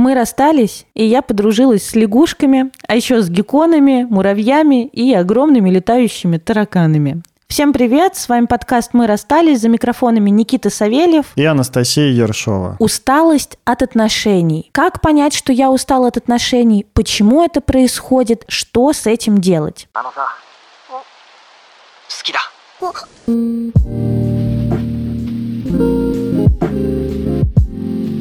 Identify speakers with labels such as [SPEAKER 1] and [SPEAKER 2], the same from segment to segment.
[SPEAKER 1] Мы расстались, и я подружилась с лягушками, а еще с гекконами, муравьями и огромными летающими тараканами. Всем привет, с вами подкаст «Мы расстались», за микрофонами Никита Савельев
[SPEAKER 2] и Анастасия Ершова.
[SPEAKER 1] Усталость от отношений. Как понять, что я устал от отношений? Почему это происходит? Что с этим делать?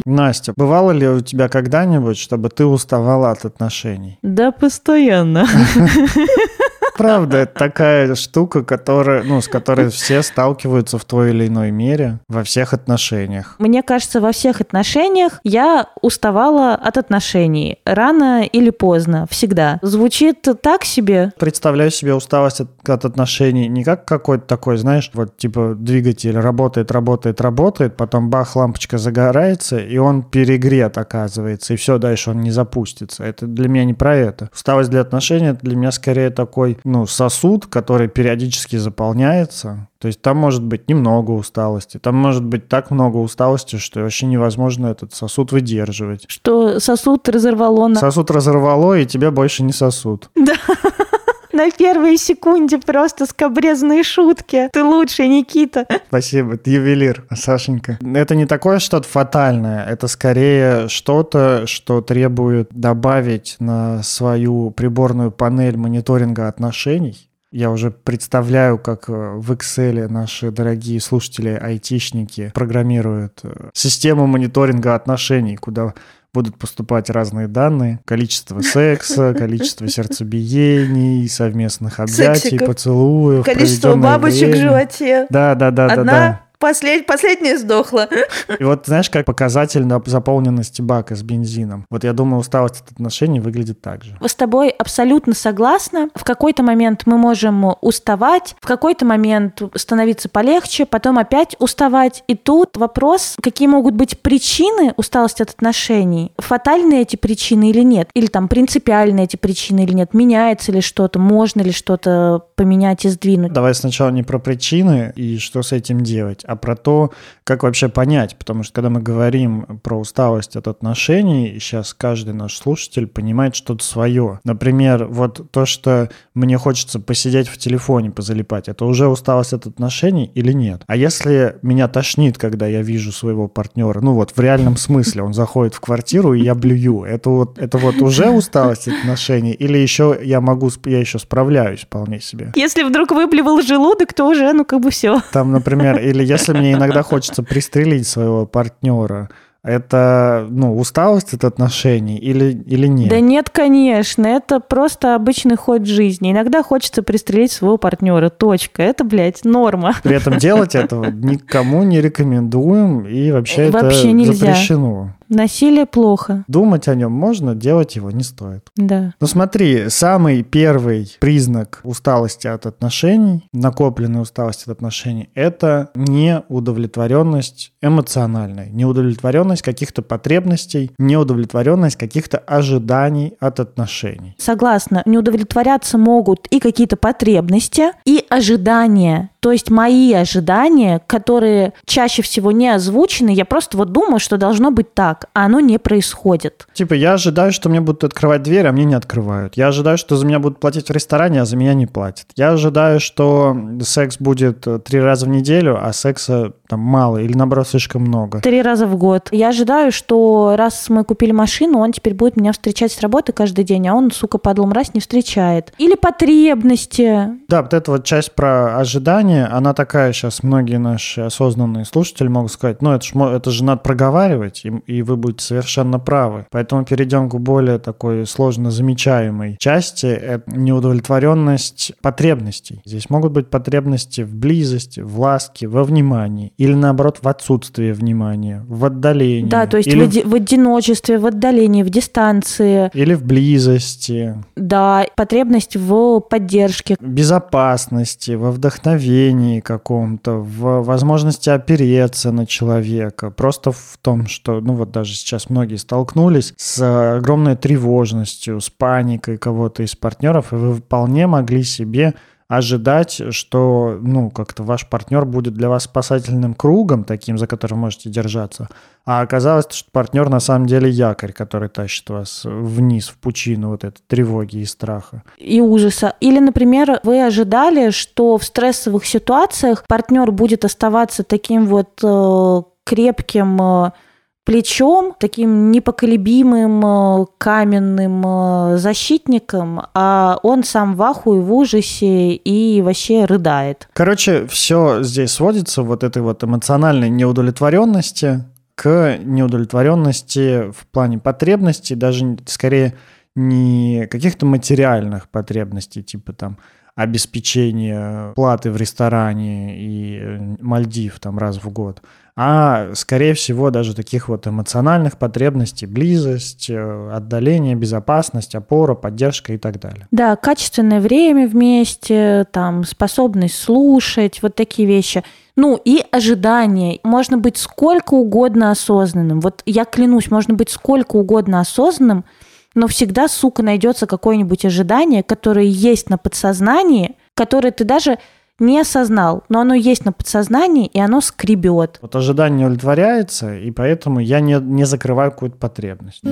[SPEAKER 2] Настя, бывало ли у тебя когда-нибудь, чтобы ты уставала от отношений?
[SPEAKER 1] Да, постоянно.
[SPEAKER 2] правда, это такая штука, которая, ну, с которой все сталкиваются в той или иной мере во всех отношениях.
[SPEAKER 1] Мне кажется, во всех отношениях я уставала от отношений. Рано или поздно, всегда. Звучит так себе.
[SPEAKER 2] Представляю себе усталость от, от отношений не как какой-то такой, знаешь, вот типа двигатель работает, работает, работает, потом бах, лампочка загорается, и он перегрет оказывается, и все, дальше он не запустится. Это для меня не про это. Усталость для отношений, это для меня скорее такой ну, сосуд, который периодически заполняется. То есть там может быть немного усталости, там может быть так много усталости, что вообще невозможно этот сосуд выдерживать.
[SPEAKER 1] Что сосуд разорвало на...
[SPEAKER 2] Сосуд разорвало, и тебе больше не сосуд.
[SPEAKER 1] Да на первой секунде просто скобрезные шутки. Ты лучший, Никита.
[SPEAKER 2] Спасибо, ты ювелир, Сашенька. Это не такое что-то фатальное, это скорее что-то, что требует добавить на свою приборную панель мониторинга отношений. Я уже представляю, как э, в Excel наши дорогие слушатели, айтишники программируют э, систему мониторинга отношений, куда будут поступать разные данные. Количество секса, количество сердцебиений, совместных объятий, Сексиков. поцелуев.
[SPEAKER 1] Количество бабочек время. в животе.
[SPEAKER 2] Да, да, да,
[SPEAKER 1] Одна?
[SPEAKER 2] да, да.
[SPEAKER 1] Послед... Последняя сдохла.
[SPEAKER 2] И вот знаешь, как показатель на заполненности бака с бензином. Вот я думаю, усталость от отношений выглядит так же.
[SPEAKER 1] С тобой абсолютно согласна. В какой-то момент мы можем уставать, в какой-то момент становиться полегче, потом опять уставать. И тут вопрос, какие могут быть причины усталости от отношений? Фатальные эти причины или нет? Или там принципиальные эти причины или нет? Меняется ли что-то? Можно ли что-то поменять и сдвинуть?
[SPEAKER 2] Давай сначала не про причины и что с этим делать, а про то, как вообще понять. Потому что когда мы говорим про усталость от отношений, сейчас каждый наш слушатель понимает что-то свое. Например, вот то, что мне хочется посидеть в телефоне, позалипать, это уже усталость от отношений или нет? А если меня тошнит, когда я вижу своего партнера, ну вот в реальном смысле, он заходит в квартиру, и я блюю, это вот, это вот уже усталость от отношений или еще я могу, я еще справляюсь вполне себе?
[SPEAKER 1] Если вдруг выплевал желудок, то уже, ну как бы все.
[SPEAKER 2] Там, например, или я если мне иногда хочется пристрелить своего партнера, это, ну, усталость от отношений или, или нет?
[SPEAKER 1] Да нет, конечно. Это просто обычный ход жизни. Иногда хочется пристрелить своего партнера. Точка. Это, блядь, норма.
[SPEAKER 2] При этом делать этого никому не рекомендуем. И вообще,
[SPEAKER 1] вообще это
[SPEAKER 2] нельзя. запрещено.
[SPEAKER 1] Насилие плохо.
[SPEAKER 2] Думать о нем можно, делать его не стоит.
[SPEAKER 1] Да.
[SPEAKER 2] Ну смотри, самый первый признак усталости от отношений, накопленной усталости от отношений, это неудовлетворенность эмоциональная, неудовлетворенность каких-то потребностей, неудовлетворенность каких-то ожиданий от отношений.
[SPEAKER 1] Согласна. Не удовлетворяться могут и какие-то потребности, и ожидания то есть мои ожидания, которые чаще всего не озвучены, я просто вот думаю, что должно быть так, а оно не происходит.
[SPEAKER 2] Типа я ожидаю, что мне будут открывать дверь, а мне не открывают. Я ожидаю, что за меня будут платить в ресторане, а за меня не платят. Я ожидаю, что секс будет э, три раза в неделю, а секса там мало или наоборот слишком много.
[SPEAKER 1] Три раза в год. Я ожидаю, что раз мы купили машину, он теперь будет меня встречать с работы каждый день, а он, сука, падла мразь, не встречает. Или потребности.
[SPEAKER 2] Да, вот эта вот часть про ожидания ожидание, она такая сейчас, многие наши осознанные слушатели могут сказать, ну это же, это же надо проговаривать, и, и вы будете совершенно правы. Поэтому перейдем к более такой сложно замечаемой части, это неудовлетворенность потребностей. Здесь могут быть потребности в близости, в ласке, во внимании, или наоборот в отсутствии внимания, в отдалении.
[SPEAKER 1] Да, то есть или в одиночестве, в отдалении, в дистанции.
[SPEAKER 2] Или в близости.
[SPEAKER 1] Да, потребность в поддержке.
[SPEAKER 2] Безопасности, во вдохновении поведении каком-то, в возможности опереться на человека. Просто в том, что, ну вот даже сейчас многие столкнулись с огромной тревожностью, с паникой кого-то из партнеров, и вы вполне могли себе ожидать, что, ну, как-то ваш партнер будет для вас спасательным кругом, таким, за которым можете держаться, а оказалось, что партнер на самом деле якорь, который тащит вас вниз, в пучину вот этой тревоги и страха.
[SPEAKER 1] И ужаса. Или, например, вы ожидали, что в стрессовых ситуациях партнер будет оставаться таким вот э, крепким э, плечом, таким непоколебимым э, каменным э, защитником, а он сам в ахуе, в ужасе и вообще рыдает.
[SPEAKER 2] Короче, все здесь сводится вот этой вот эмоциональной неудовлетворенности к неудовлетворенности в плане потребностей, даже скорее не каких-то материальных потребностей, типа там обеспечения платы в ресторане и э, Мальдив там раз в год, а, скорее всего, даже таких вот эмоциональных потребностей, близость, э, отдаление, безопасность, опора, поддержка и так далее.
[SPEAKER 1] Да, качественное время вместе, там, способность слушать, вот такие вещи. Ну и ожидания. Можно быть сколько угодно осознанным. Вот я клянусь, можно быть сколько угодно осознанным, но всегда, сука, найдется какое-нибудь ожидание, которое есть на подсознании, которое ты даже не осознал, но оно есть на подсознании, и оно скребет.
[SPEAKER 2] Вот ожидание удовлетворяется, и поэтому я не, не закрываю какую-то потребность.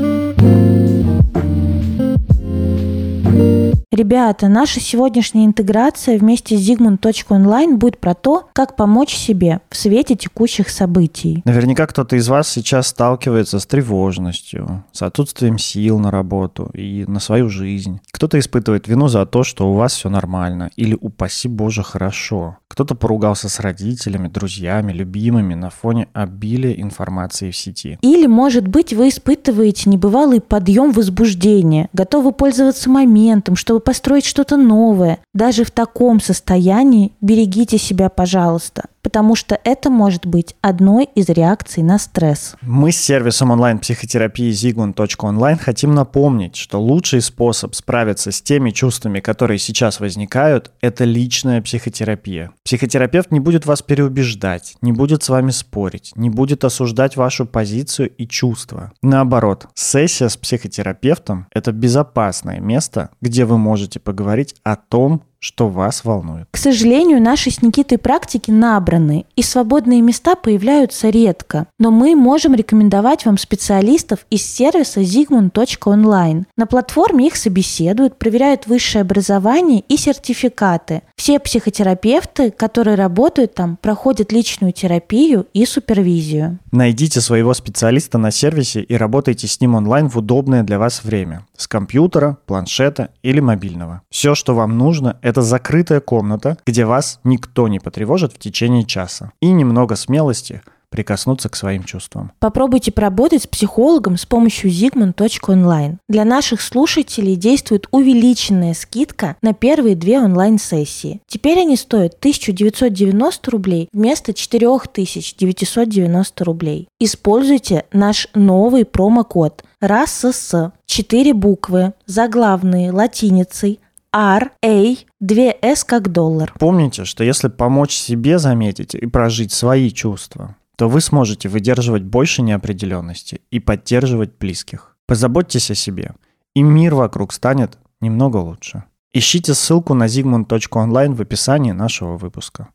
[SPEAKER 1] Ребята, наша сегодняшняя интеграция вместе с Zigmund.online будет про то, как помочь себе в свете текущих событий.
[SPEAKER 2] Наверняка кто-то из вас сейчас сталкивается с тревожностью, с отсутствием сил на работу и на свою жизнь. Кто-то испытывает вину за то, что у вас все нормально или, упаси боже, хорошо. Кто-то поругался с родителями, друзьями, любимыми на фоне обилия информации в сети.
[SPEAKER 1] Или, может быть, вы испытываете небывалый подъем возбуждения, готовы пользоваться моментом, чтобы построить что-то новое. Даже в таком состоянии берегите себя, пожалуйста потому что это может быть одной из реакций на стресс.
[SPEAKER 2] Мы с сервисом онлайн-психотерапии Zigmund.online хотим напомнить, что лучший способ справиться с теми чувствами, которые сейчас возникают, это личная психотерапия. Психотерапевт не будет вас переубеждать, не будет с вами спорить, не будет осуждать вашу позицию и чувства. Наоборот, сессия с психотерапевтом – это безопасное место, где вы можете поговорить о том, что вас волнует?
[SPEAKER 1] К сожалению, наши с Никитой практики набраны, и свободные места появляются редко. Но мы можем рекомендовать вам специалистов из сервиса zigmund.online. На платформе их собеседуют, проверяют высшее образование и сертификаты. Все психотерапевты, которые работают там, проходят личную терапию и супервизию.
[SPEAKER 2] Найдите своего специалиста на сервисе и работайте с ним онлайн в удобное для вас время. С компьютера, планшета или мобильного. Все, что вам нужно, это закрытая комната, где вас никто не потревожит в течение часа. И немного смелости – прикоснуться к своим чувствам.
[SPEAKER 1] Попробуйте поработать с психологом с помощью Zigmund.online. Для наших слушателей действует увеличенная скидка на первые две онлайн-сессии. Теперь они стоят 1990 рублей вместо 4990 рублей. Используйте наш новый промокод РАСС. Четыре буквы, заглавные латиницей, R, A, 2S как доллар.
[SPEAKER 2] Помните, что если помочь себе заметить и прожить свои чувства, то вы сможете выдерживать больше неопределенности и поддерживать близких. Позаботьтесь о себе, и мир вокруг станет немного лучше. Ищите ссылку на zigmund.online в описании нашего выпуска.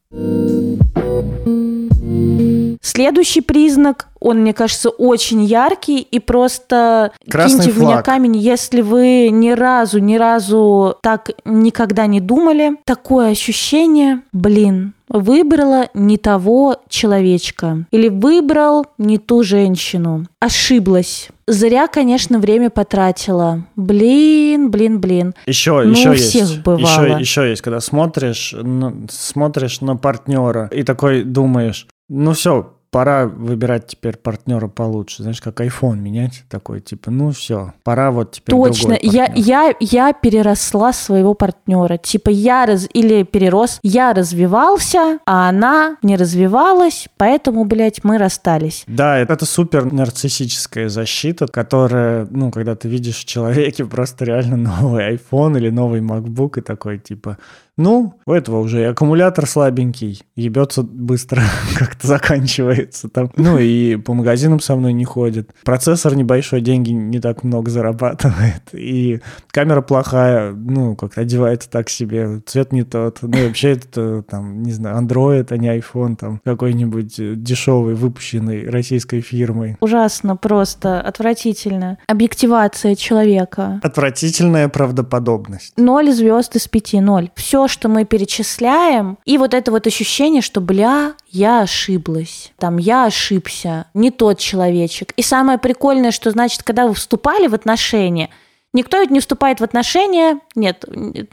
[SPEAKER 1] Следующий признак, он, мне кажется, очень яркий, и просто
[SPEAKER 2] Красный
[SPEAKER 1] киньте в меня камень, если вы ни разу, ни разу так никогда не думали. Такое ощущение, блин, выбрала не того человечка или выбрал не ту женщину. Ошиблась. Зря, конечно, время потратила. Блин, блин, блин.
[SPEAKER 2] Еще, ну, еще всех есть. Бывало. Еще, еще есть, когда смотришь, ну, смотришь на партнера и такой думаешь, ну все, пора выбирать теперь партнера получше. Знаешь, как iPhone менять такой, типа, ну все, пора вот теперь
[SPEAKER 1] Точно, я, я, я переросла своего партнера. Типа я раз, или перерос, я развивался, а она не развивалась, поэтому, блядь, мы расстались.
[SPEAKER 2] Да, это супер нарциссическая защита, которая, ну, когда ты видишь в человеке просто реально новый iPhone или новый MacBook и такой, типа, Ну, у этого уже и аккумулятор слабенький, ебется быстро, как-то заканчивается там. Ну и по магазинам со мной не ходит. Процессор небольшой, деньги не так много зарабатывает. И камера плохая, ну, как-то одевается так себе, цвет не тот. Ну и вообще это там, не знаю, Android, а не iPhone, там какой-нибудь дешевый, выпущенный российской фирмой.
[SPEAKER 1] Ужасно, просто отвратительно. Объективация человека.
[SPEAKER 2] Отвратительная правдоподобность.
[SPEAKER 1] Ноль звезд из пяти, ноль. Все что мы перечисляем, и вот это вот ощущение, что, бля, я ошиблась, там, я ошибся, не тот человечек. И самое прикольное, что, значит, когда вы вступали в отношения, Никто ведь не вступает в отношения. Нет,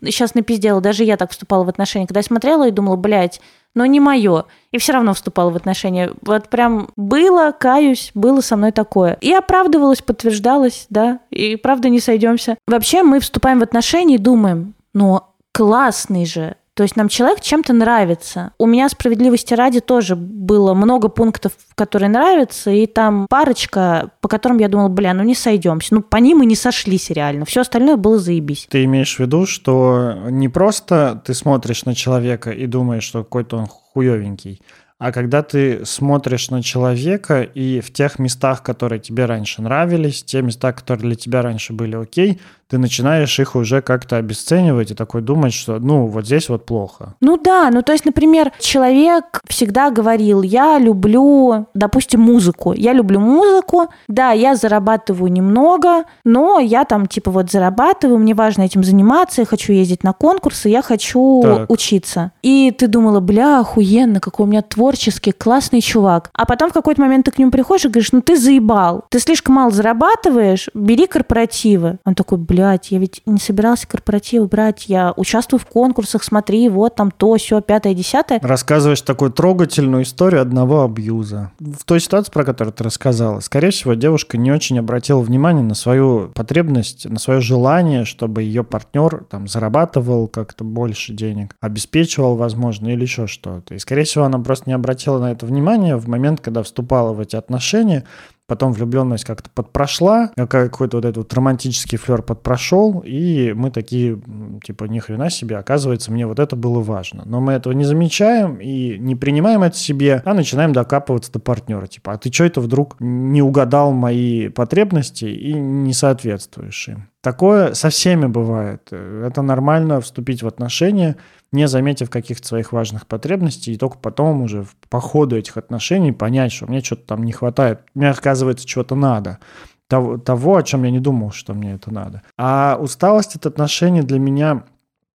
[SPEAKER 1] сейчас напиздела, даже я так вступала в отношения. Когда я смотрела и думала, блядь, но не мое. И все равно вступала в отношения. Вот прям было, каюсь, было со мной такое. И оправдывалась, подтверждалась, да, и правда не сойдемся. Вообще мы вступаем в отношения и думаем, ну классный же. То есть нам человек чем-то нравится. У меня справедливости ради тоже было много пунктов, которые нравятся, и там парочка, по которым я думала, бля, ну не сойдемся. Ну по ним мы не сошлись реально. Все остальное было заебись.
[SPEAKER 2] Ты имеешь в виду, что не просто ты смотришь на человека и думаешь, что какой-то он хуевенький, а когда ты смотришь на человека и в тех местах, которые тебе раньше нравились, те места, которые для тебя раньше были окей, ты начинаешь их уже как-то обесценивать и такой думать, что ну вот здесь вот плохо.
[SPEAKER 1] Ну да, ну то есть, например, человек всегда говорил, я люблю, допустим, музыку, я люблю музыку, да, я зарабатываю немного, но я там типа вот зарабатываю, мне важно этим заниматься, я хочу ездить на конкурсы, я хочу так. учиться. И ты думала, бля, охуенно, какой у меня творческий, классный чувак. А потом в какой-то момент ты к нему приходишь и говоришь, ну ты заебал, ты слишком мало зарабатываешь, бери корпоративы. Он такой, бля, блядь, я ведь не собирался корпоративы брать, я участвую в конкурсах, смотри, вот там то, все, пятое, десятое.
[SPEAKER 2] Рассказываешь такую трогательную историю одного абьюза. В той ситуации, про которую ты рассказала, скорее всего, девушка не очень обратила внимание на свою потребность, на свое желание, чтобы ее партнер там зарабатывал как-то больше денег, обеспечивал, возможно, или еще что-то. И, скорее всего, она просто не обратила на это внимание в момент, когда вступала в эти отношения, Потом влюбленность как-то подпрошла, какой-то вот этот вот романтический флер подпрошел, и мы такие, типа, ни хрена себе, оказывается, мне вот это было важно. Но мы этого не замечаем и не принимаем это себе, а начинаем докапываться до партнера. Типа, а ты что это вдруг не угадал мои потребности и не соответствуешь им? Такое со всеми бывает. Это нормально вступить в отношения, не заметив каких-то своих важных потребностей, и только потом уже по ходу этих отношений понять, что мне что-то там не хватает, мне, оказывается, чего-то надо. Того, того, о чем я не думал, что мне это надо. А усталость от отношений для меня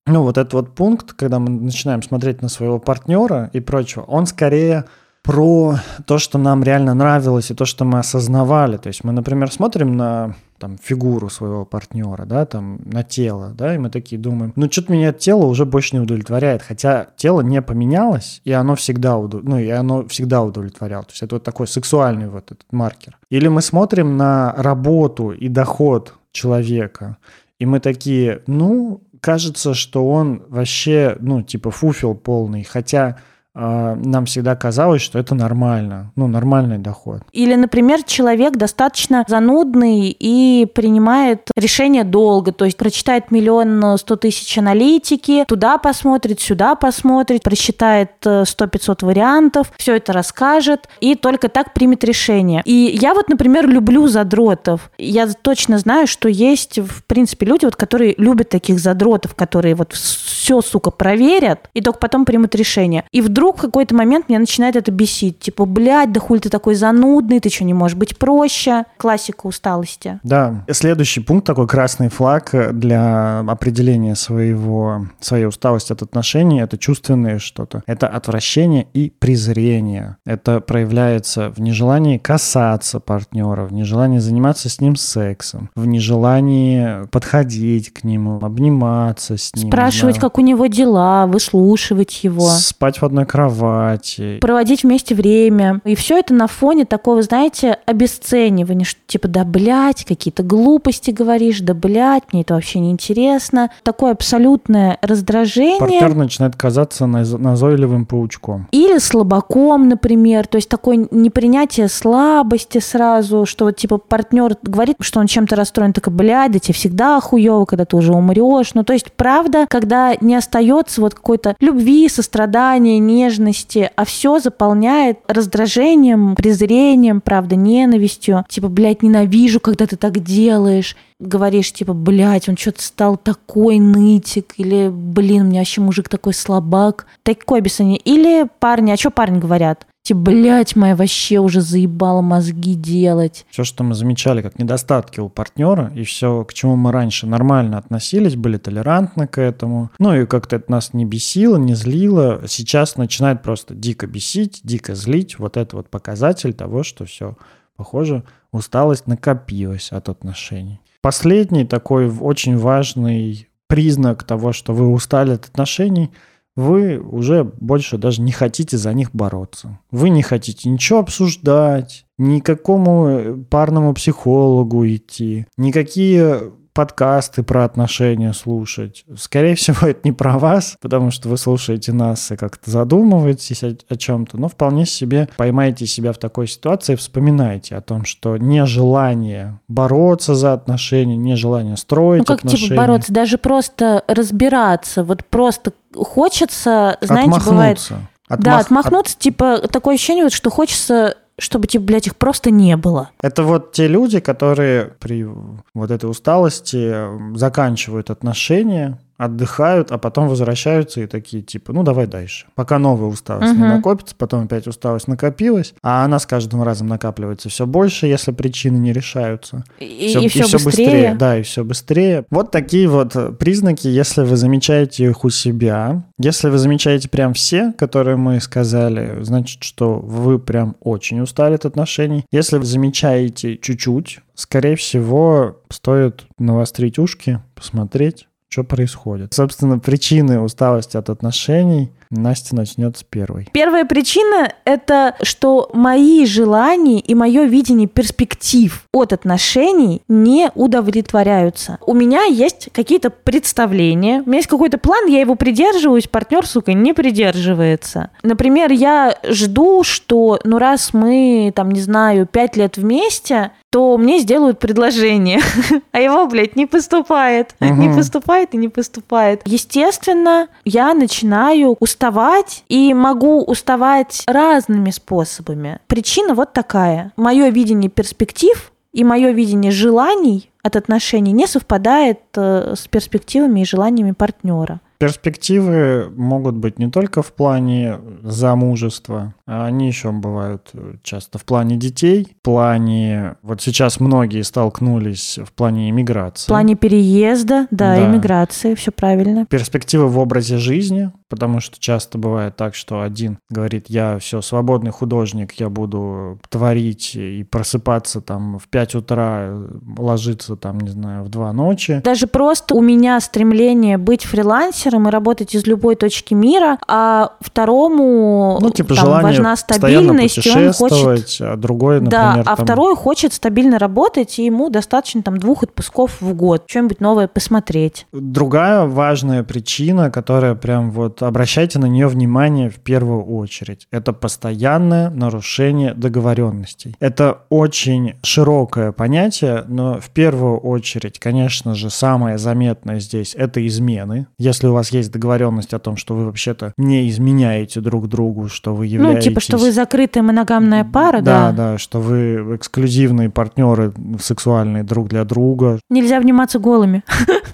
[SPEAKER 2] ну, вот этот вот пункт, когда мы начинаем смотреть на своего партнера и прочего, он скорее про то, что нам реально нравилось и то, что мы осознавали. То есть мы, например, смотрим на там, фигуру своего партнера, да, там, на тело, да, и мы такие думаем, ну, что-то меня тело уже больше не удовлетворяет, хотя тело не поменялось, и оно всегда, ну, и оно всегда удовлетворяло, то есть это вот такой сексуальный вот этот маркер. Или мы смотрим на работу и доход человека, и мы такие, ну, кажется, что он вообще, ну, типа фуфел полный, хотя нам всегда казалось, что это нормально, ну, нормальный доход.
[SPEAKER 1] Или, например, человек достаточно занудный и принимает решение долго, то есть прочитает миллион сто тысяч аналитики, туда посмотрит, сюда посмотрит, просчитает э, сто пятьсот вариантов, все это расскажет и только так примет решение. И я вот, например, люблю задротов. Я точно знаю, что есть, в принципе, люди, вот, которые любят таких задротов, которые вот все, сука, проверят и только потом примут решение. И вдруг вдруг в какой-то момент меня начинает это бесить. Типа, блядь, да хуй ты такой занудный, ты что, не можешь быть проще? Классика усталости.
[SPEAKER 2] Да. Следующий пункт, такой красный флаг для определения своего, своей усталости от отношений, это чувственное что-то. Это отвращение и презрение. Это проявляется в нежелании касаться партнера, в нежелании заниматься с ним сексом, в нежелании подходить к нему, обниматься с ним.
[SPEAKER 1] Спрашивать, да. как у него дела, выслушивать его.
[SPEAKER 2] Спать в одной кровати.
[SPEAKER 1] Проводить вместе время. И все это на фоне такого, знаете, обесценивания, что типа, да, блядь, какие-то глупости говоришь, да, блядь, мне это вообще не интересно. Такое абсолютное раздражение.
[SPEAKER 2] Партнер начинает казаться назойливым паучком.
[SPEAKER 1] Или слабаком, например. То есть такое непринятие слабости сразу, что вот типа партнер говорит, что он чем-то расстроен, так, блядь, да тебе всегда хуево, когда ты уже умрешь. Ну, то есть, правда, когда не остается вот какой-то любви, сострадания, нежности, а все заполняет раздражением, презрением, правда, ненавистью. Типа, блядь, ненавижу, когда ты так делаешь говоришь, типа, блядь, он что-то стал такой нытик, или, блин, у меня вообще мужик такой слабак. Такое описание. Или парни, а что парни говорят? Типа, блядь, моя вообще уже заебала мозги делать.
[SPEAKER 2] Все, что мы замечали как недостатки у партнера, и все, к чему мы раньше нормально относились, были толерантны к этому, ну и как-то это нас не бесило, не злило, сейчас начинает просто дико бесить, дико злить. Вот это вот показатель того, что все, похоже, усталость накопилась от отношений. Последний такой очень важный признак того, что вы устали от отношений – вы уже больше даже не хотите за них бороться. Вы не хотите ничего обсуждать, никакому парному психологу идти, никакие подкасты про отношения слушать. Скорее всего, это не про вас, потому что вы слушаете нас и как-то задумываетесь о, о чем-то, но вполне себе поймаете себя в такой ситуации, вспоминаете о том, что нежелание бороться за отношения, нежелание строить
[SPEAKER 1] ну, как типа
[SPEAKER 2] отношения.
[SPEAKER 1] типа бороться, даже просто разбираться, вот просто хочется, знаете,
[SPEAKER 2] отмахнуться.
[SPEAKER 1] бывает...
[SPEAKER 2] Отмах...
[SPEAKER 1] Да, отмахнуться, от... типа, такое ощущение, вот, что хочется чтобы, типа, блядь, их просто не было.
[SPEAKER 2] Это вот те люди, которые при вот этой усталости заканчивают отношения, отдыхают, а потом возвращаются и такие типа, ну давай дальше. Пока новая усталость угу. не накопится, потом опять усталость накопилась, а она с каждым разом накапливается все больше, если причины не решаются.
[SPEAKER 1] И все, и все, и все быстрее. быстрее.
[SPEAKER 2] Да, и все быстрее. Вот такие вот признаки, если вы замечаете их у себя, если вы замечаете прям все, которые мы сказали, значит, что вы прям очень устали от отношений. Если вы замечаете чуть-чуть, скорее всего, стоит навострить ушки, посмотреть, что происходит. Собственно, причины усталости от отношений Настя начнет с первой.
[SPEAKER 1] Первая причина — это что мои желания и мое видение перспектив от отношений не удовлетворяются. У меня есть какие-то представления, у меня есть какой-то план, я его придерживаюсь, партнер, сука, не придерживается. Например, я жду, что, ну, раз мы, там, не знаю, пять лет вместе, то мне сделают предложение, а его, блядь, не поступает. Угу. Не поступает и не поступает. Естественно, я начинаю уставать и могу уставать разными способами. Причина вот такая. Мое видение перспектив и мое видение желаний от отношений не совпадает э, с перспективами и желаниями партнера.
[SPEAKER 2] Перспективы могут быть не только в плане замужества, а они еще бывают часто в плане детей, в плане... Вот сейчас многие столкнулись в плане иммиграции.
[SPEAKER 1] В плане переезда, да, да. иммиграции, все правильно.
[SPEAKER 2] Перспективы в образе жизни, потому что часто бывает так, что один говорит, я все, свободный художник, я буду творить и просыпаться там в 5 утра, ложиться там, не знаю, в 2 ночи.
[SPEAKER 1] Даже просто у меня стремление быть фрилансером и работать из любой точки мира, а второму
[SPEAKER 2] ну, типа,
[SPEAKER 1] там, важна стабильность, и он хочет...
[SPEAKER 2] а другой, например...
[SPEAKER 1] Да, а
[SPEAKER 2] там...
[SPEAKER 1] второй хочет стабильно работать, и ему достаточно там двух отпусков в год, что-нибудь новое посмотреть.
[SPEAKER 2] Другая важная причина, которая прям вот обращайте на нее внимание в первую очередь. Это постоянное нарушение договоренностей. Это очень широкое понятие, но в первую очередь, конечно же, самое заметное здесь это измены. Если у вас есть договоренность о том, что вы вообще-то не изменяете друг другу, что вы являетесь...
[SPEAKER 1] Ну, типа, что вы закрытая моногамная пара,
[SPEAKER 2] да? Да, да, что вы эксклюзивные партнеры сексуальные друг для друга.
[SPEAKER 1] Нельзя обниматься голыми.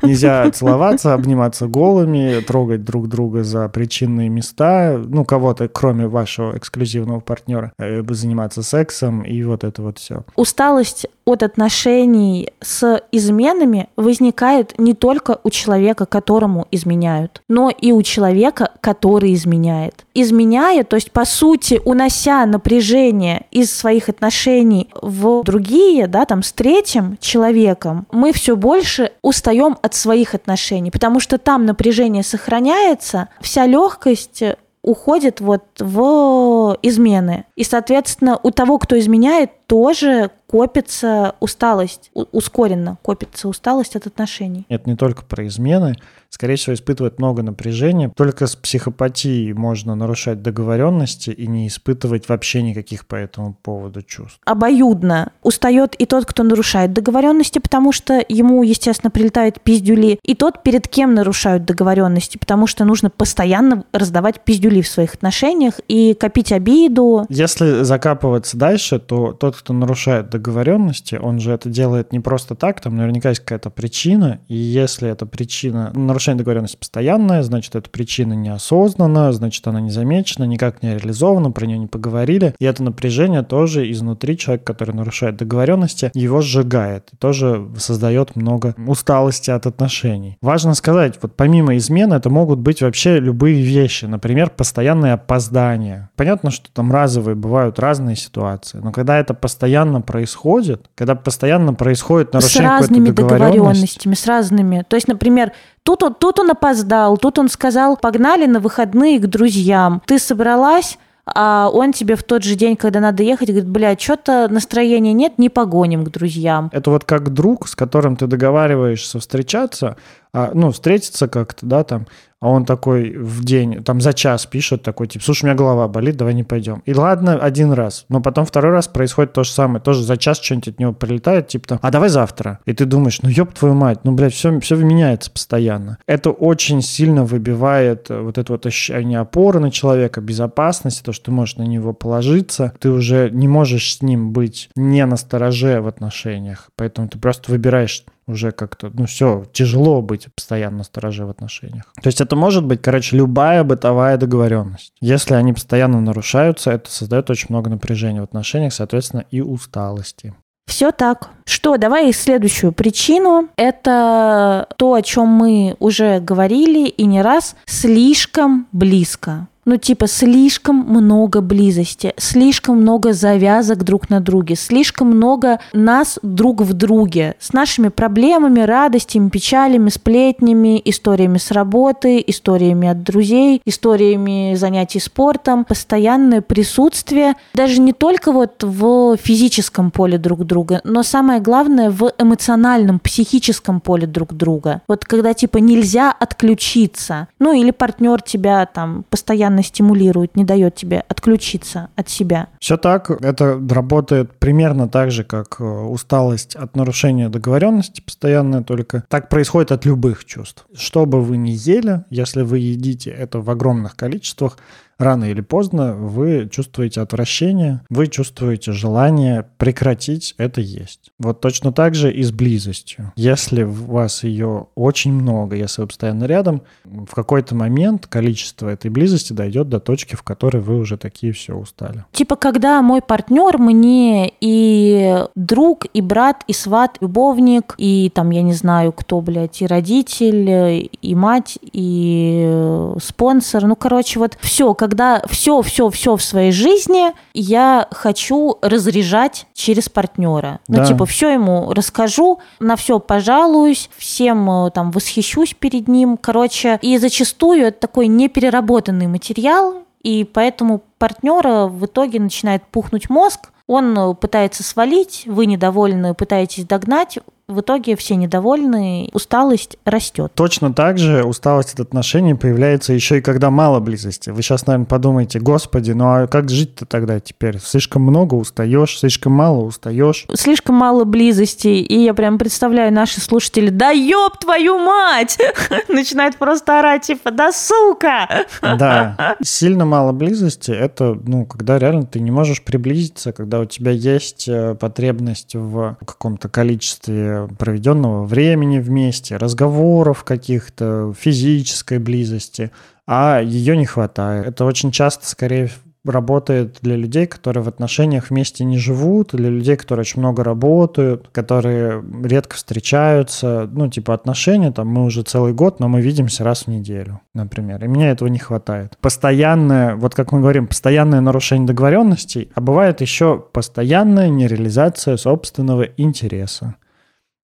[SPEAKER 2] Нельзя целоваться, обниматься голыми, трогать друг друга за причинные места, ну, кого-то, кроме вашего эксклюзивного партнера, э, заниматься сексом и вот это вот все.
[SPEAKER 1] Усталость от отношений с изменами возникает не только у человека, которому изменяют, но и у человека, который изменяет. Изменяя, то есть, по сути, унося напряжение из своих отношений в другие, да, там, с третьим человеком, мы все больше устаем от своих отношений, потому что там напряжение сохраняется, вся легкость уходит вот в измены. И, соответственно, у того, кто изменяет, тоже копится усталость, ускоренно копится усталость от отношений.
[SPEAKER 2] Это не только про измены, скорее всего, испытывает много напряжения. Только с психопатией можно нарушать договоренности и не испытывать вообще никаких по этому поводу чувств.
[SPEAKER 1] Обоюдно устает и тот, кто нарушает договоренности, потому что ему, естественно, прилетают пиздюли, и тот, перед кем нарушают договоренности, потому что нужно постоянно раздавать пиздюли в своих отношениях и копить обиду.
[SPEAKER 2] Если закапываться дальше, то тот, кто нарушает договоренности, он же это делает не просто так, там наверняка есть какая-то причина, и если эта причина нарушение договоренности постоянное, значит, эта причина неосознанна, значит, она не замечена, никак не реализована, про нее не поговорили. И это напряжение тоже изнутри человека, который нарушает договоренности, его сжигает. Тоже создает много усталости от отношений. Важно сказать, вот помимо измены, это могут быть вообще любые вещи. Например, постоянные опоздания. Понятно, что там разовые бывают разные ситуации, но когда это постоянно происходит, когда постоянно происходит нарушение
[SPEAKER 1] с разными договоренностями, с разными. То есть, например, Тут он, тут он опоздал, тут он сказал, погнали на выходные к друзьям. Ты собралась, а он тебе в тот же день, когда надо ехать, говорит, бля, что-то настроения нет, не погоним к друзьям.
[SPEAKER 2] Это вот как друг, с которым ты договариваешься встречаться, а, ну, встретиться как-то, да, там, а он такой в день, там за час пишет такой, типа, слушай, у меня голова болит, давай не пойдем. И ладно, один раз, но потом второй раз происходит то же самое, тоже за час что-нибудь от него прилетает, типа там, а давай завтра. И ты думаешь, ну ёб твою мать, ну, блядь, все, все меняется постоянно. Это очень сильно выбивает вот это вот ощущение опоры на человека, безопасности, то, что ты можешь на него положиться, ты уже не можешь с ним быть не на стороже в отношениях, поэтому ты просто выбираешь уже как-то, ну все, тяжело быть постоянно на стороже в отношениях. То есть это может быть, короче, любая бытовая договоренность. Если они постоянно нарушаются, это создает очень много напряжения в отношениях, соответственно, и усталости.
[SPEAKER 1] Все так. Что, давай следующую причину. Это то, о чем мы уже говорили и не раз, слишком близко ну, типа, слишком много близости, слишком много завязок друг на друге, слишком много нас друг в друге, с нашими проблемами, радостями, печалями, сплетнями, историями с работы, историями от друзей, историями занятий спортом, постоянное присутствие, даже не только вот в физическом поле друг друга, но самое главное в эмоциональном, психическом поле друг друга. Вот когда, типа, нельзя отключиться, ну, или партнер тебя там постоянно постоянно стимулирует, не дает тебе отключиться от себя.
[SPEAKER 2] Все так. Это работает примерно так же, как э, усталость от нарушения договоренности постоянная, только так происходит от любых чувств. Что бы вы ни ели, если вы едите это в огромных количествах, рано или поздно вы чувствуете отвращение, вы чувствуете желание прекратить это есть. Вот точно так же и с близостью. Если у вас ее очень много, если вы постоянно рядом, в какой-то момент количество этой близости дойдет до точки, в которой вы уже такие все устали.
[SPEAKER 1] Типа, когда мой партнер мне и друг, и брат, и сват, и любовник, и там, я не знаю, кто, блядь, и родитель, и мать, и спонсор, ну, короче, вот все, как когда все-все-все в своей жизни я хочу разряжать через партнера. Ну, да. Ну, типа, все ему расскажу, на все пожалуюсь, всем э, там восхищусь перед ним. Короче, и зачастую это такой непереработанный материал, и поэтому партнера в итоге начинает пухнуть мозг, он э, пытается свалить, вы недовольны, пытаетесь догнать, в итоге все недовольны, усталость растет.
[SPEAKER 2] Точно так же усталость от отношений появляется еще и когда мало близости. Вы сейчас, наверное, подумаете, господи, ну а как жить-то тогда теперь? Слишком много устаешь, слишком мало устаешь.
[SPEAKER 1] Слишком мало близости, и я прям представляю наши слушатели, да ёб твою мать! Начинают просто орать, типа, да сука!
[SPEAKER 2] Да, сильно мало близости, это, ну, когда реально ты не можешь приблизиться, когда у тебя есть э, потребность в каком-то количестве проведенного времени вместе, разговоров каких-то, физической близости, а ее не хватает. Это очень часто, скорее работает для людей, которые в отношениях вместе не живут, для людей, которые очень много работают, которые редко встречаются. Ну, типа отношения, там мы уже целый год, но мы видимся раз в неделю, например. И мне этого не хватает. Постоянное, вот как мы говорим, постоянное нарушение договоренностей, а бывает еще постоянная нереализация собственного интереса.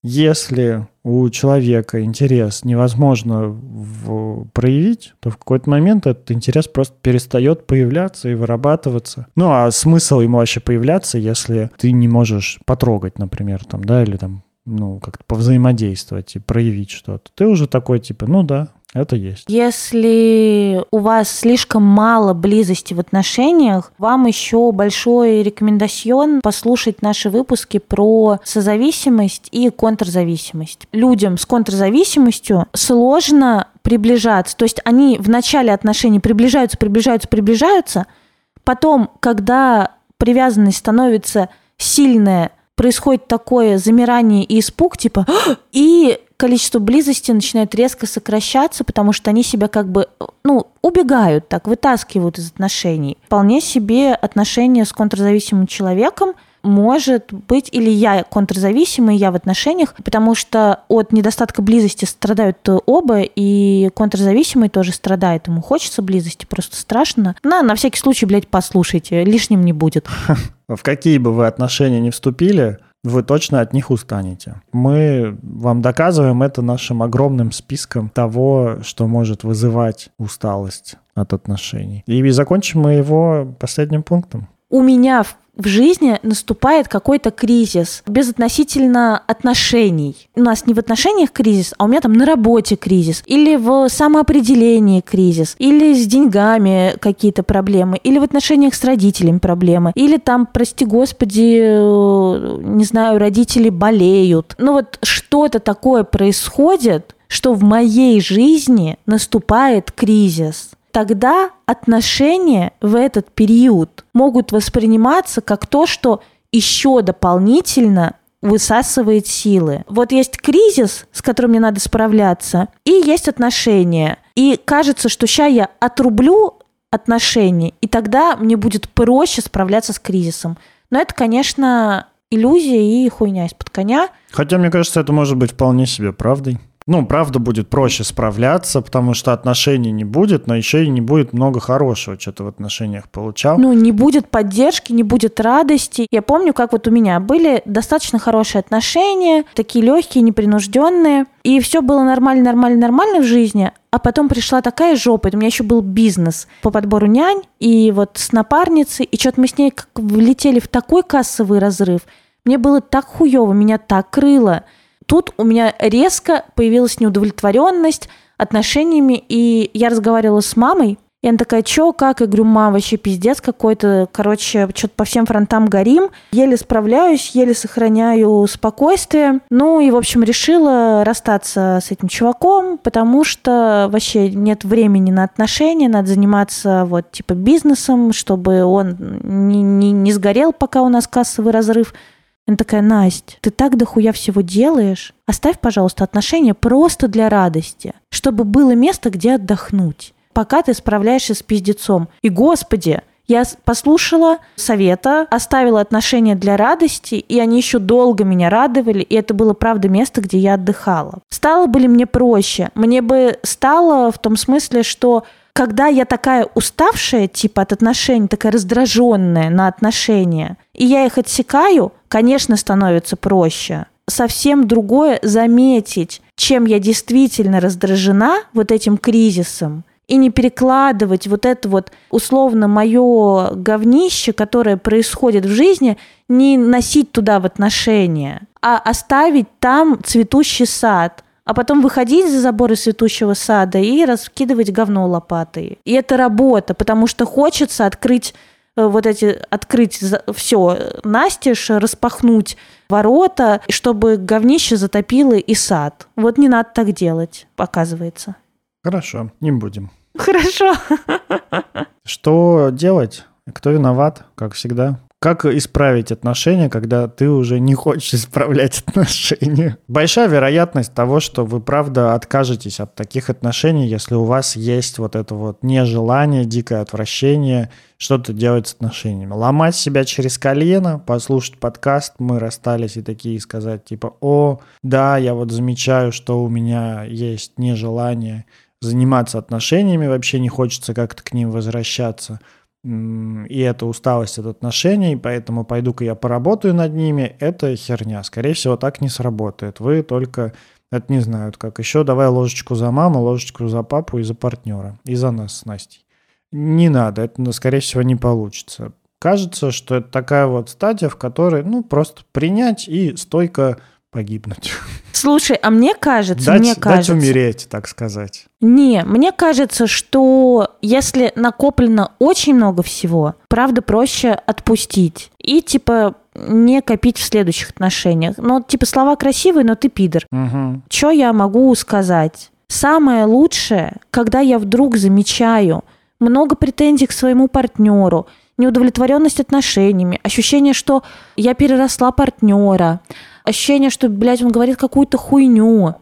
[SPEAKER 2] Если у человека интерес невозможно в... проявить, то в какой-то момент этот интерес просто перестает появляться и вырабатываться. Ну а смысл ему вообще появляться, если ты не можешь потрогать, например, там, да, или там ну, как-то повзаимодействовать и проявить что-то. Ты уже такой, типа, ну да, это есть.
[SPEAKER 1] Если у вас слишком мало близости в отношениях, вам еще большой рекомендацион послушать наши выпуски про созависимость и контрзависимость. Людям с контрзависимостью сложно приближаться. То есть они в начале отношений приближаются, приближаются, приближаются. Потом, когда привязанность становится сильная, происходит такое замирание и испуг, типа, и количество близости начинает резко сокращаться, потому что они себя как бы, ну, убегают так, вытаскивают из отношений. Вполне себе отношения с контрзависимым человеком может быть, или я контрзависимый, я в отношениях, потому что от недостатка близости страдают оба, и контрзависимый тоже страдает. Ему хочется близости, просто страшно. На, на всякий случай, блядь, послушайте, лишним не будет.
[SPEAKER 2] В какие бы вы отношения не вступили, вы точно от них устанете. Мы вам доказываем это нашим огромным списком того, что может вызывать усталость от отношений. И закончим мы его последним пунктом.
[SPEAKER 1] У меня в жизни наступает какой-то кризис безотносительно отношений. У нас не в отношениях кризис, а у меня там на работе кризис, или в самоопределении кризис, или с деньгами какие-то проблемы, или в отношениях с родителями проблемы, или там, прости господи, э, не знаю, родители болеют. Ну вот что-то такое происходит, что в моей жизни наступает кризис тогда отношения в этот период могут восприниматься как то, что еще дополнительно высасывает силы. Вот есть кризис, с которым мне надо справляться, и есть отношения. И кажется, что сейчас я отрублю отношения, и тогда мне будет проще справляться с кризисом. Но это, конечно, иллюзия и хуйня из-под коня.
[SPEAKER 2] Хотя, мне кажется, это может быть вполне себе правдой. Ну, правда, будет проще справляться, потому что отношений не будет, но еще и не будет много хорошего, что ты в отношениях получал.
[SPEAKER 1] Ну, не будет поддержки, не будет радости. Я помню, как вот у меня были достаточно хорошие отношения, такие легкие, непринужденные, и все было нормально, нормально, нормально в жизни, а потом пришла такая жопа, у меня еще был бизнес по подбору нянь, и вот с напарницей, и что-то мы с ней как влетели в такой кассовый разрыв. Мне было так хуево, меня так крыло – тут у меня резко появилась неудовлетворенность отношениями, и я разговаривала с мамой, и она такая, чё, как? Я говорю, мам, вообще пиздец какой-то. Короче, что-то по всем фронтам горим. Еле справляюсь, еле сохраняю спокойствие. Ну и, в общем, решила расстаться с этим чуваком, потому что вообще нет времени на отношения, надо заниматься вот типа бизнесом, чтобы он не, не, не сгорел, пока у нас кассовый разрыв. Она такая, Настя, ты так дохуя всего делаешь. Оставь, пожалуйста, отношения просто для радости, чтобы было место, где отдохнуть, пока ты справляешься с пиздецом. И, господи, я послушала совета, оставила отношения для радости, и они еще долго меня радовали, и это было, правда, место, где я отдыхала. Стало бы ли мне проще? Мне бы стало в том смысле, что когда я такая уставшая, типа от отношений, такая раздраженная на отношения, и я их отсекаю, конечно, становится проще. Совсем другое заметить, чем я действительно раздражена вот этим кризисом, и не перекладывать вот это вот условно мое говнище, которое происходит в жизни, не носить туда в отношения, а оставить там цветущий сад, а потом выходить за заборы цветущего сада и раскидывать говно лопатой. И это работа, потому что хочется открыть э, вот эти, открыть все настежь, распахнуть ворота, чтобы говнище затопило и сад. Вот не надо так делать, оказывается.
[SPEAKER 2] Хорошо, не будем.
[SPEAKER 1] Хорошо.
[SPEAKER 2] Что делать? Кто виноват, как всегда? Как исправить отношения, когда ты уже не хочешь исправлять отношения? Большая вероятность того, что вы правда откажетесь от таких отношений, если у вас есть вот это вот нежелание, дикое отвращение что-то делать с отношениями. Ломать себя через колено, послушать подкаст «Мы расстались» и такие сказать типа «О, да, я вот замечаю, что у меня есть нежелание заниматься отношениями, вообще не хочется как-то к ним возвращаться» и это усталость от отношений, поэтому пойду-ка я поработаю над ними, это херня. Скорее всего, так не сработает. Вы только это не знают как. Еще давай ложечку за маму, ложечку за папу и за партнера. И за нас с Настей. Не надо, это, ну, скорее всего, не получится. Кажется, что это такая вот стадия, в которой, ну, просто принять и стойко погибнуть.
[SPEAKER 1] Слушай, а мне кажется,
[SPEAKER 2] дать,
[SPEAKER 1] мне кажется...
[SPEAKER 2] Дать умереть, так сказать.
[SPEAKER 1] Не, мне кажется, что если накоплено очень много всего, правда проще отпустить. И, типа, не копить в следующих отношениях. Ну, типа, слова красивые, но ты пидор.
[SPEAKER 2] Угу.
[SPEAKER 1] Что я могу сказать? Самое лучшее, когда я вдруг замечаю много претензий к своему партнеру, неудовлетворенность отношениями, ощущение, что я переросла партнера, ощущение, что, блядь, он говорит какую-то хуйню.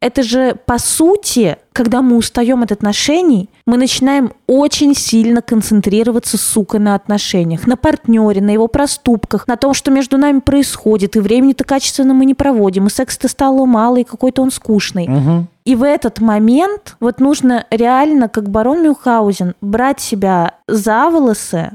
[SPEAKER 1] Это же, по сути, когда мы устаем от отношений, мы начинаем очень сильно концентрироваться, сука, на отношениях, на партнере, на его проступках, на том, что между нами происходит, и времени-то качественно мы не проводим, и секс-то стало мало, и какой-то он скучный.
[SPEAKER 2] Угу.
[SPEAKER 1] И в этот момент вот нужно реально, как барон Мюнхгаузен, брать себя за волосы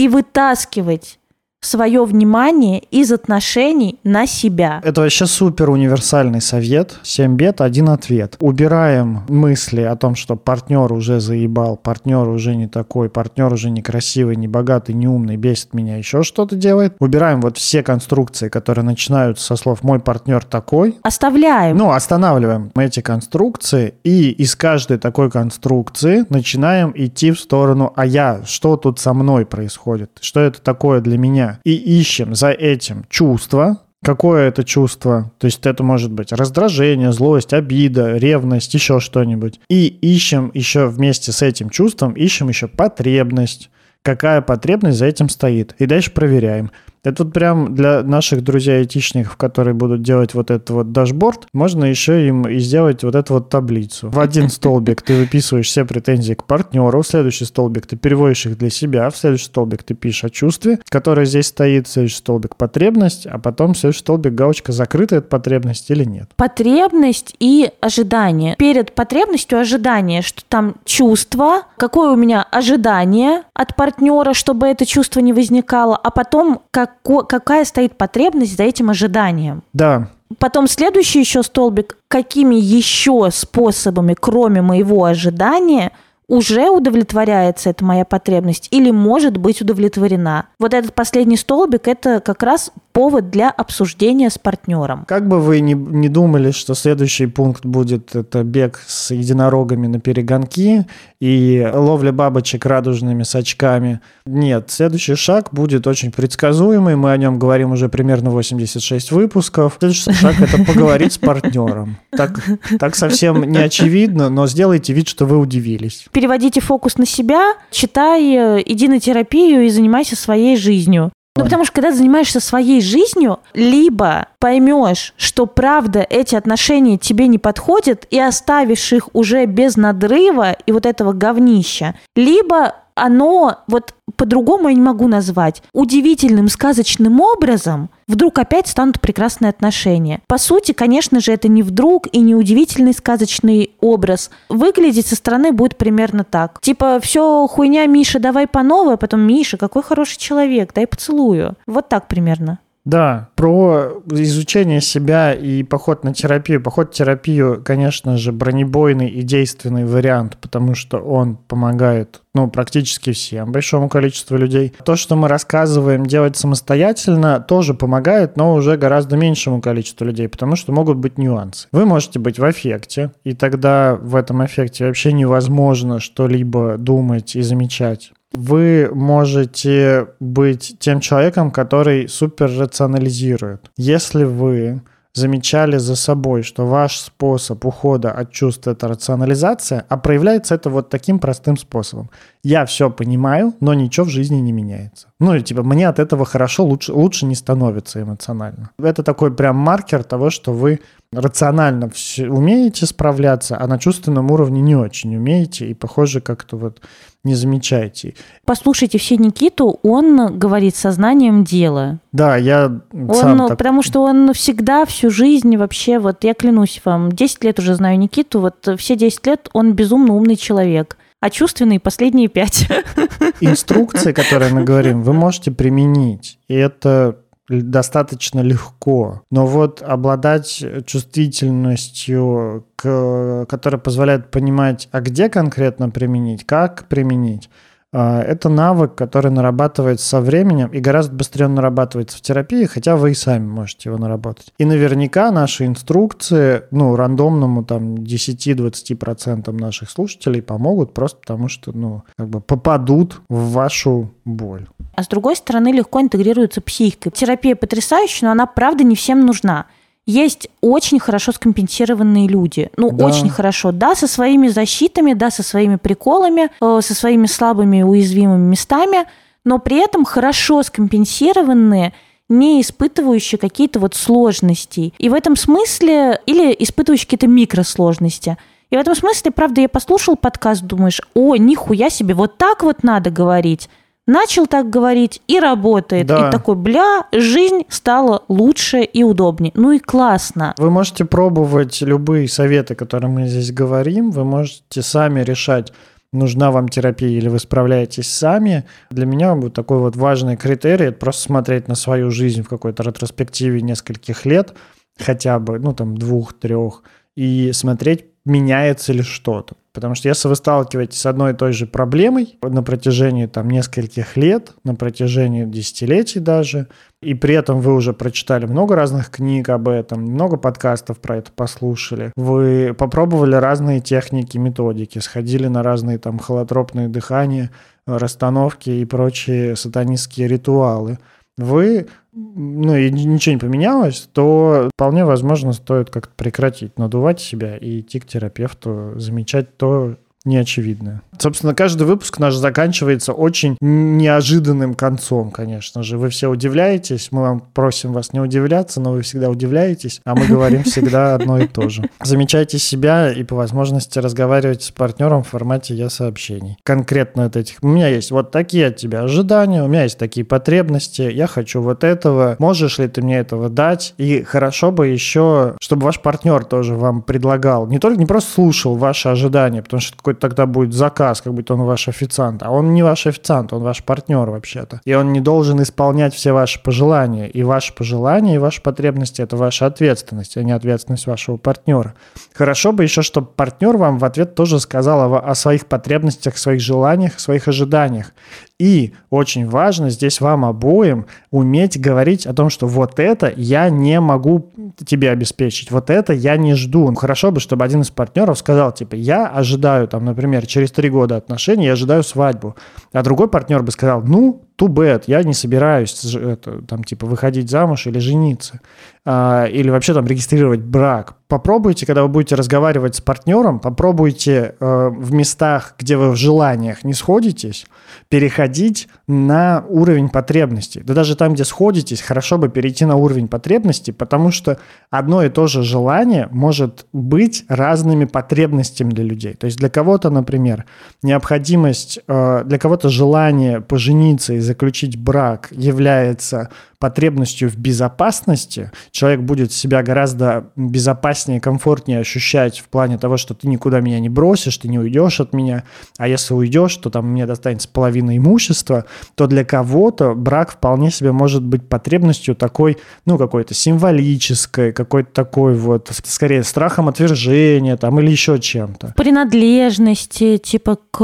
[SPEAKER 1] и вытаскивать свое внимание из отношений на себя.
[SPEAKER 2] Это вообще супер универсальный совет. 7 бед, один ответ. Убираем мысли о том, что партнер уже заебал, партнер уже не такой, партнер уже некрасивый, не богатый, не умный, бесит меня, еще что-то делает. Убираем вот все конструкции, которые начинаются со слов «мой партнер такой».
[SPEAKER 1] Оставляем.
[SPEAKER 2] Ну, останавливаем эти конструкции и из каждой такой конструкции начинаем идти в сторону «а я? Что тут со мной происходит? Что это такое для меня?» И ищем за этим чувство, Какое это чувство? То есть это может быть раздражение, злость, обида, ревность, еще что-нибудь. И ищем еще вместе с этим чувством, ищем еще потребность. Какая потребность за этим стоит. И дальше проверяем. Это вот прям для наших друзей-айтишников, которые будут делать вот этот вот дашборд, можно еще им и сделать вот эту вот таблицу. В один столбик ты выписываешь все претензии к партнеру, в следующий столбик ты переводишь их для себя, в следующий столбик ты пишешь о чувстве, которое здесь стоит, в следующий столбик потребность, а потом в следующий столбик галочка закрыта эта потребность или нет.
[SPEAKER 1] Потребность и ожидание. Перед потребностью ожидание, что там чувство, какое у меня ожидание от партнера, чтобы это чувство не возникало, а потом как како, какая стоит потребность за этим ожиданием.
[SPEAKER 2] Да.
[SPEAKER 1] Потом следующий еще столбик, какими еще способами, кроме моего ожидания, уже удовлетворяется эта моя потребность или может быть удовлетворена. Вот этот последний столбик – это как раз повод для обсуждения с партнером.
[SPEAKER 2] Как бы вы ни, не думали, что следующий пункт будет это бег с единорогами на перегонки и ловля бабочек радужными с очками. Нет, следующий шаг будет очень предсказуемый. Мы о нем говорим уже примерно 86 выпусков. Следующий шаг – это поговорить с партнером. Так, так совсем не очевидно, но сделайте вид, что вы удивились.
[SPEAKER 1] Переводите фокус на себя, читай, э, иди на терапию и занимайся своей жизнью. Ну, потому что когда ты занимаешься своей жизнью, либо поймешь, что правда эти отношения тебе не подходят, и оставишь их уже без надрыва и вот этого говнища, либо оно, вот по-другому я не могу назвать, удивительным сказочным образом вдруг опять станут прекрасные отношения. По сути, конечно же, это не вдруг и не удивительный сказочный образ. Выглядеть со стороны будет примерно так. Типа, все хуйня, Миша, давай по новой, а потом, Миша, какой хороший человек, дай поцелую. Вот так примерно.
[SPEAKER 2] Да, про изучение себя и поход на терапию. Поход в терапию, конечно же, бронебойный и действенный вариант, потому что он помогает ну, практически всем, большому количеству людей. То, что мы рассказываем делать самостоятельно, тоже помогает, но уже гораздо меньшему количеству людей, потому что могут быть нюансы. Вы можете быть в эффекте, и тогда в этом эффекте вообще невозможно что-либо думать и замечать вы можете быть тем человеком, который супер рационализирует. Если вы замечали за собой, что ваш способ ухода от чувств — это рационализация, а проявляется это вот таким простым способом. Я все понимаю, но ничего в жизни не меняется. Ну, и типа, мне от этого хорошо, лучше, лучше не становится эмоционально. Это такой прям маркер того, что вы рационально все умеете справляться, а на чувственном уровне не очень умеете, и, похоже, как-то вот не замечаете.
[SPEAKER 1] Послушайте все Никиту, он говорит сознанием дела.
[SPEAKER 2] Да, я
[SPEAKER 1] он, сам так... Потому что он всегда, всю жизнь вообще, вот я клянусь вам, 10 лет уже знаю Никиту, вот все 10 лет он безумно умный человек. А чувственные последние пять.
[SPEAKER 2] Инструкции, которые мы говорим, вы можете применить. И это достаточно легко. Но вот обладать чувствительностью, которая позволяет понимать, а где конкретно применить, как применить, это навык, который нарабатывается со временем и гораздо быстрее он нарабатывается в терапии, хотя вы и сами можете его наработать. И наверняка наши инструкции, ну, рандомному там 10-20% наших слушателей помогут просто потому, что, ну, как бы попадут в вашу боль.
[SPEAKER 1] А с другой стороны, легко интегрируется психика. Терапия потрясающая, но она, правда, не всем нужна есть очень хорошо скомпенсированные люди. Ну, да. очень хорошо. Да, со своими защитами, да, со своими приколами, э, со своими слабыми уязвимыми местами, но при этом хорошо скомпенсированные, не испытывающие какие-то вот сложности. И в этом смысле, или испытывающие какие-то микросложности. И в этом смысле, правда, я послушал подкаст, думаешь, о, нихуя себе, вот так вот надо говорить начал так говорить и работает. Да. И такой, бля, жизнь стала лучше и удобнее. Ну и классно.
[SPEAKER 2] Вы можете пробовать любые советы, которые мы здесь говорим. Вы можете сами решать, нужна вам терапия или вы справляетесь сами. Для меня вот такой вот важный критерий – это просто смотреть на свою жизнь в какой-то ретроспективе нескольких лет, хотя бы, ну там двух-трех, и смотреть, меняется ли что-то. Потому что если вы сталкиваетесь с одной и той же проблемой на протяжении там нескольких лет, на протяжении десятилетий даже, и при этом вы уже прочитали много разных книг об этом, много подкастов про это послушали, вы попробовали разные техники, методики, сходили на разные там холотропные дыхания, расстановки и прочие сатанистские ритуалы, вы ну и ничего не поменялось, то вполне возможно стоит как-то прекратить надувать себя и идти к терапевту, замечать то, неочевидное. Собственно, каждый выпуск наш заканчивается очень неожиданным концом, конечно же. Вы все удивляетесь, мы вам просим вас не удивляться, но вы всегда удивляетесь, а мы говорим всегда одно и то же. Замечайте себя и по возможности разговаривайте с партнером в формате «я сообщений». Конкретно от этих. У меня есть вот такие от тебя ожидания, у меня есть такие потребности, я хочу вот этого, можешь ли ты мне этого дать? И хорошо бы еще, чтобы ваш партнер тоже вам предлагал, не только не просто слушал ваши ожидания, потому что какой-то тогда будет заказ, как будто он ваш официант. А он не ваш официант, он ваш партнер вообще-то. И он не должен исполнять все ваши пожелания. И ваши пожелания, и ваши потребности – это ваша ответственность, а не ответственность вашего партнера. Хорошо бы еще, чтобы партнер вам в ответ тоже сказал о, о своих потребностях, своих желаниях, своих ожиданиях. И очень важно здесь вам обоим уметь говорить о том, что вот это я не могу тебе обеспечить, вот это я не жду. Хорошо бы, чтобы один из партнеров сказал, типа, я ожидаю, там, например, через три года отношений, я ожидаю свадьбу. А другой партнер бы сказал, ну, too bad, я не собираюсь это, там, типа, выходить замуж или жениться, а, или вообще там регистрировать брак. Попробуйте, когда вы будете разговаривать с партнером, попробуйте э, в местах, где вы в желаниях не сходитесь, переходить на уровень потребностей. Да даже там, где сходитесь, хорошо бы перейти на уровень потребностей, потому что одно и то же желание может быть разными потребностями для людей. То есть для кого-то, например, необходимость, э, для кого-то желание пожениться и заключить брак является потребностью в безопасности, человек будет себя гораздо безопаснее, комфортнее ощущать в плане того, что ты никуда меня не бросишь, ты не уйдешь от меня, а если уйдешь, то там мне достанется половина имущества, то для кого-то брак вполне себе может быть потребностью такой, ну, какой-то символической, какой-то такой вот, скорее, страхом отвержения там или еще чем-то.
[SPEAKER 1] Принадлежности, типа, к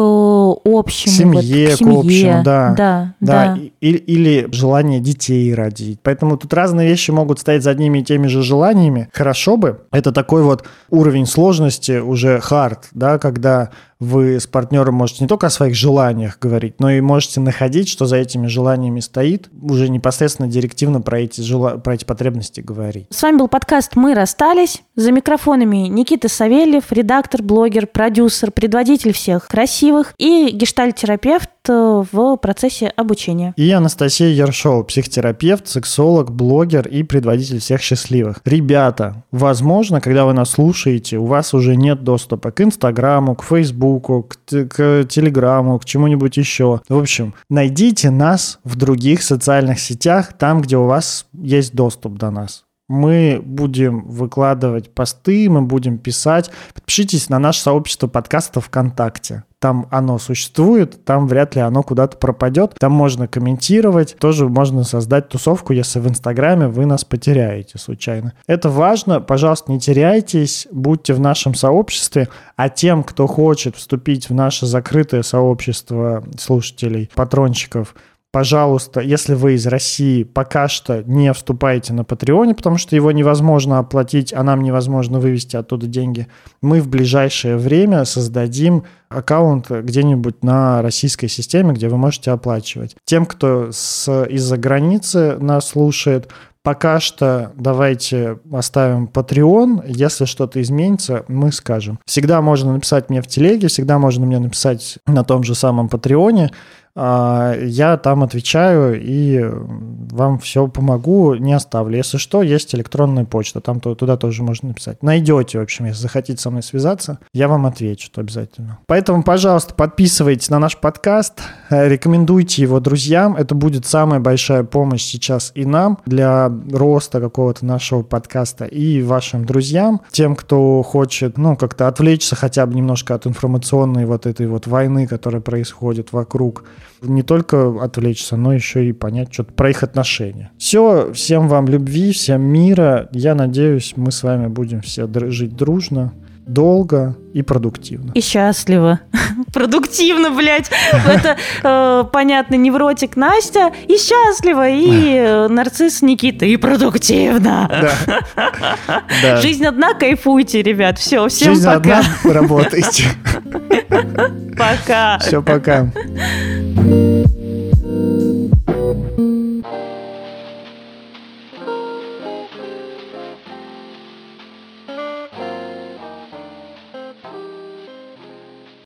[SPEAKER 1] общему.
[SPEAKER 2] Семье, вот, к, семье. к общему, да.
[SPEAKER 1] Да, да. да.
[SPEAKER 2] Или, или желание детей родить родить. Поэтому тут разные вещи могут стоять за одними и теми же желаниями. Хорошо бы. Это такой вот уровень сложности уже хард, да, когда вы с партнером можете не только о своих желаниях говорить, но и можете находить, что за этими желаниями стоит, уже непосредственно директивно про эти, жела... про эти потребности говорить.
[SPEAKER 1] С вами был подкаст «Мы расстались». За микрофонами Никита Савельев, редактор, блогер, продюсер, предводитель всех красивых и гештальтерапевт э, в процессе обучения.
[SPEAKER 2] И Анастасия Ершова, психотерапевт, сексолог, блогер и предводитель всех счастливых. Ребята, возможно, когда вы нас слушаете, у вас уже нет доступа к Инстаграму, к Фейсбуку, Фейсбуку, к, к Телеграму, к чему-нибудь еще. В общем, найдите нас в других социальных сетях, там, где у вас есть доступ до нас. Мы будем выкладывать посты, мы будем писать. Подпишитесь на наше сообщество подкастов ВКонтакте. Там оно существует, там вряд ли оно куда-то пропадет. Там можно комментировать, тоже можно создать тусовку, если в Инстаграме вы нас потеряете случайно. Это важно, пожалуйста, не теряйтесь, будьте в нашем сообществе, а тем, кто хочет вступить в наше закрытое сообщество слушателей, патрончиков, пожалуйста, если вы из России, пока что не вступайте на Патреоне, потому что его невозможно оплатить, а нам невозможно вывести оттуда деньги. Мы в ближайшее время создадим аккаунт где-нибудь на российской системе, где вы можете оплачивать. Тем, кто с, из-за границы нас слушает, Пока что давайте оставим Patreon. Если что-то изменится, мы скажем. Всегда можно написать мне в телеге, всегда можно мне написать на том же самом Патреоне. А, я там отвечаю и вам все помогу, не оставлю. Если что, есть электронная почта, там туда тоже можно написать. Найдете, в общем, если захотите со мной связаться, я вам отвечу обязательно. Поэтому, пожалуйста, подписывайтесь на наш подкаст, э, рекомендуйте его друзьям. Это будет самая большая помощь сейчас и нам для роста какого-то нашего подкаста, и вашим друзьям, тем, кто хочет, ну, как-то отвлечься хотя бы немножко от информационной вот этой вот войны, которая происходит вокруг не только отвлечься, но еще и понять что-то про их отношения. Все, всем вам любви, всем мира. Я надеюсь, мы с вами будем все жить дружно, долго и продуктивно.
[SPEAKER 1] И счастливо. Продуктивно, блядь. Это э, понятно, невротик Настя. И счастливо, и э, нарцисс Никита. И продуктивно. Да. Жизнь одна, кайфуйте, ребят. Все, всем
[SPEAKER 2] Жизнь пока. Жизнь одна, работайте.
[SPEAKER 1] Пока.
[SPEAKER 2] Все, пока.